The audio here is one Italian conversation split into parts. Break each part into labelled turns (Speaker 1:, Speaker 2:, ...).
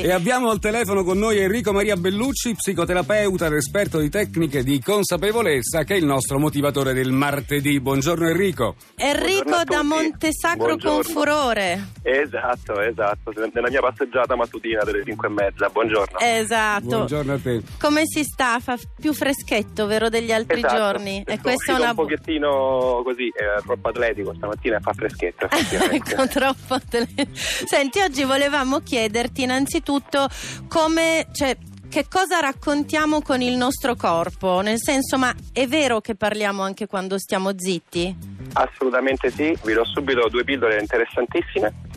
Speaker 1: E abbiamo al telefono con noi Enrico Maria Bellucci, psicoterapeuta ed esperto di tecniche di consapevolezza, che è il nostro motivatore del martedì. Buongiorno Enrico.
Speaker 2: Enrico da Montesacro
Speaker 3: Buongiorno.
Speaker 2: con furore.
Speaker 3: Esatto, esatto, nella mia passeggiata mattutina delle 5 e mezza. Buongiorno.
Speaker 2: Esatto.
Speaker 1: Buongiorno a te.
Speaker 2: Come si sta? Fa più freschetto, vero, degli altri
Speaker 3: Esatto.
Speaker 2: giorni? E questa è una
Speaker 3: un pochettino così, eh, troppo atletico stamattina e fa freschetto.
Speaker 2: Ecco, troppo tele- Senti, oggi volevamo chiederti innanzitutto come, cioè, che cosa raccontiamo con il nostro corpo? Nel senso, ma è vero che parliamo anche quando stiamo zitti?
Speaker 3: Assolutamente sì, vi do subito due pillole interessantissime.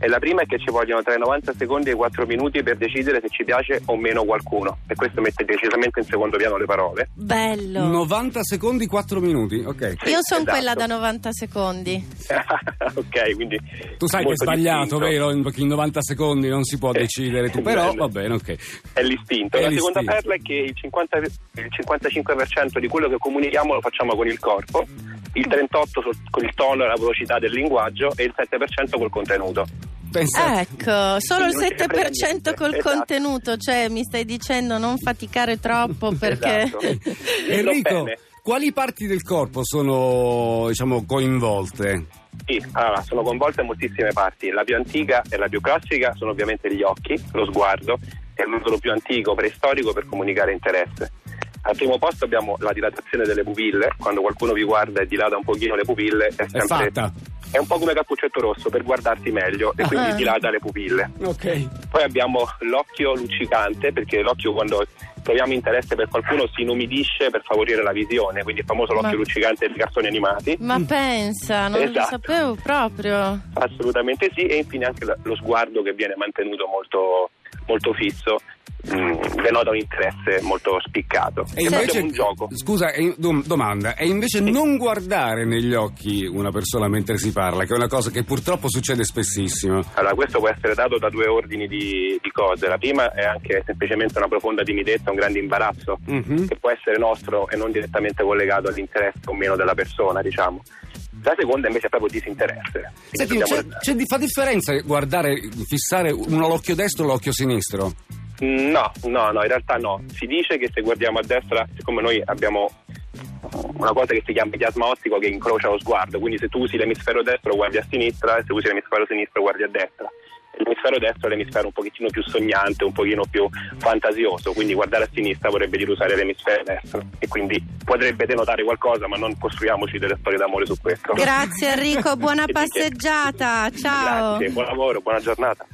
Speaker 3: E la prima è che ci vogliono tra i 90 secondi e i 4 minuti per decidere se ci piace o meno qualcuno. E questo mette decisamente in secondo piano le parole.
Speaker 2: Bello.
Speaker 1: 90 secondi, 4 minuti. Ok.
Speaker 3: Sì,
Speaker 2: Io sono
Speaker 3: esatto.
Speaker 2: quella da 90 secondi.
Speaker 3: ok, quindi.
Speaker 1: Tu sai che è sbagliato,
Speaker 3: distinto.
Speaker 1: vero? In in 90 secondi non si può
Speaker 3: Eh,
Speaker 1: decidere tu, però
Speaker 3: bello.
Speaker 1: va bene, ok.
Speaker 3: È l'istinto.
Speaker 1: È
Speaker 3: la seconda
Speaker 1: l'istinto.
Speaker 3: perla è che il, 50 il 55% di quello che comunichiamo lo facciamo con il corpo, il 38% sul- con il tono e la velocità del linguaggio e il 7% col contenuto.
Speaker 1: Pensate.
Speaker 2: Ecco, solo il
Speaker 3: Non ce ne frega
Speaker 2: 7%
Speaker 3: niente.
Speaker 2: col
Speaker 3: Esatto.
Speaker 2: contenuto, cioè mi stai dicendo non faticare troppo perché...
Speaker 3: Esatto.
Speaker 1: Enrico, quali parti del corpo sono, diciamo, coinvolte?
Speaker 3: Sì, allora, sono coinvolte moltissime parti. La più antica e la più classica sono ovviamente gli occhi, lo sguardo, è il metodo più antico, preistorico per comunicare interesse. Al primo posto abbiamo la dilatazione delle pupille, quando qualcuno vi guarda e dilata un pochino le pupille è
Speaker 1: È
Speaker 3: sempre
Speaker 1: fatta.
Speaker 3: è un po' come Cappuccetto Rosso per guardarsi meglio e quindi
Speaker 2: Ah.
Speaker 3: dilata le pupille.
Speaker 1: Ok.
Speaker 3: Poi abbiamo l'occhio luccicante, perché l'occhio quando proviamo interesse per qualcuno si inumidisce per favorire la visione, quindi il famoso l'occhio
Speaker 2: Ma-
Speaker 3: luccicante dei cartoni animati.
Speaker 2: Ma pensa, non lo
Speaker 3: Esatto.
Speaker 2: sapevo proprio.
Speaker 3: Assolutamente sì, e infine anche lo sguardo che viene mantenuto molto, molto fisso mh, denota un interesse molto spiccato.
Speaker 1: E
Speaker 3: È
Speaker 1: invece,
Speaker 3: un gioco.
Speaker 1: scusa, dom- domanda, e invece non guardare negli occhi una persona mentre si parla, che è una cosa che purtroppo succede spessissimo.
Speaker 3: Allora, questo può essere dato da due ordini di, di cose. La prima è anche semplicemente una profonda timidezza, un grande imbarazzo,
Speaker 1: Mhm.
Speaker 3: che può essere nostro e non direttamente collegato all'interesse o meno della persona, diciamo. La seconda invece è proprio disinteresse.
Speaker 1: Senti, c'è,
Speaker 3: dobbiamo-
Speaker 1: c'è di- fa differenza guardare, fissare uno l'occhio destro o l'occhio sinistro?
Speaker 3: No, no, no, in realtà no. Si dice che se guardiamo a destra, siccome noi abbiamo una cosa che si chiama chiasma ottico che incrocia lo sguardo, quindi se tu usi l'emisfero destro guardi a sinistra e se usi l'emisfero sinistro guardi a destra. L'emisfero destro è l'emisfero un pochettino più sognante, un pochino più fantasioso, quindi guardare a sinistra vorrebbe dire usare l'emisfero destro e quindi potrebbe denotare qualcosa, ma non costruiamoci delle storie d'amore su questo.
Speaker 2: Grazie Enrico, buona passeggiata. Ciao.
Speaker 3: Grazie, buon lavoro, buona giornata.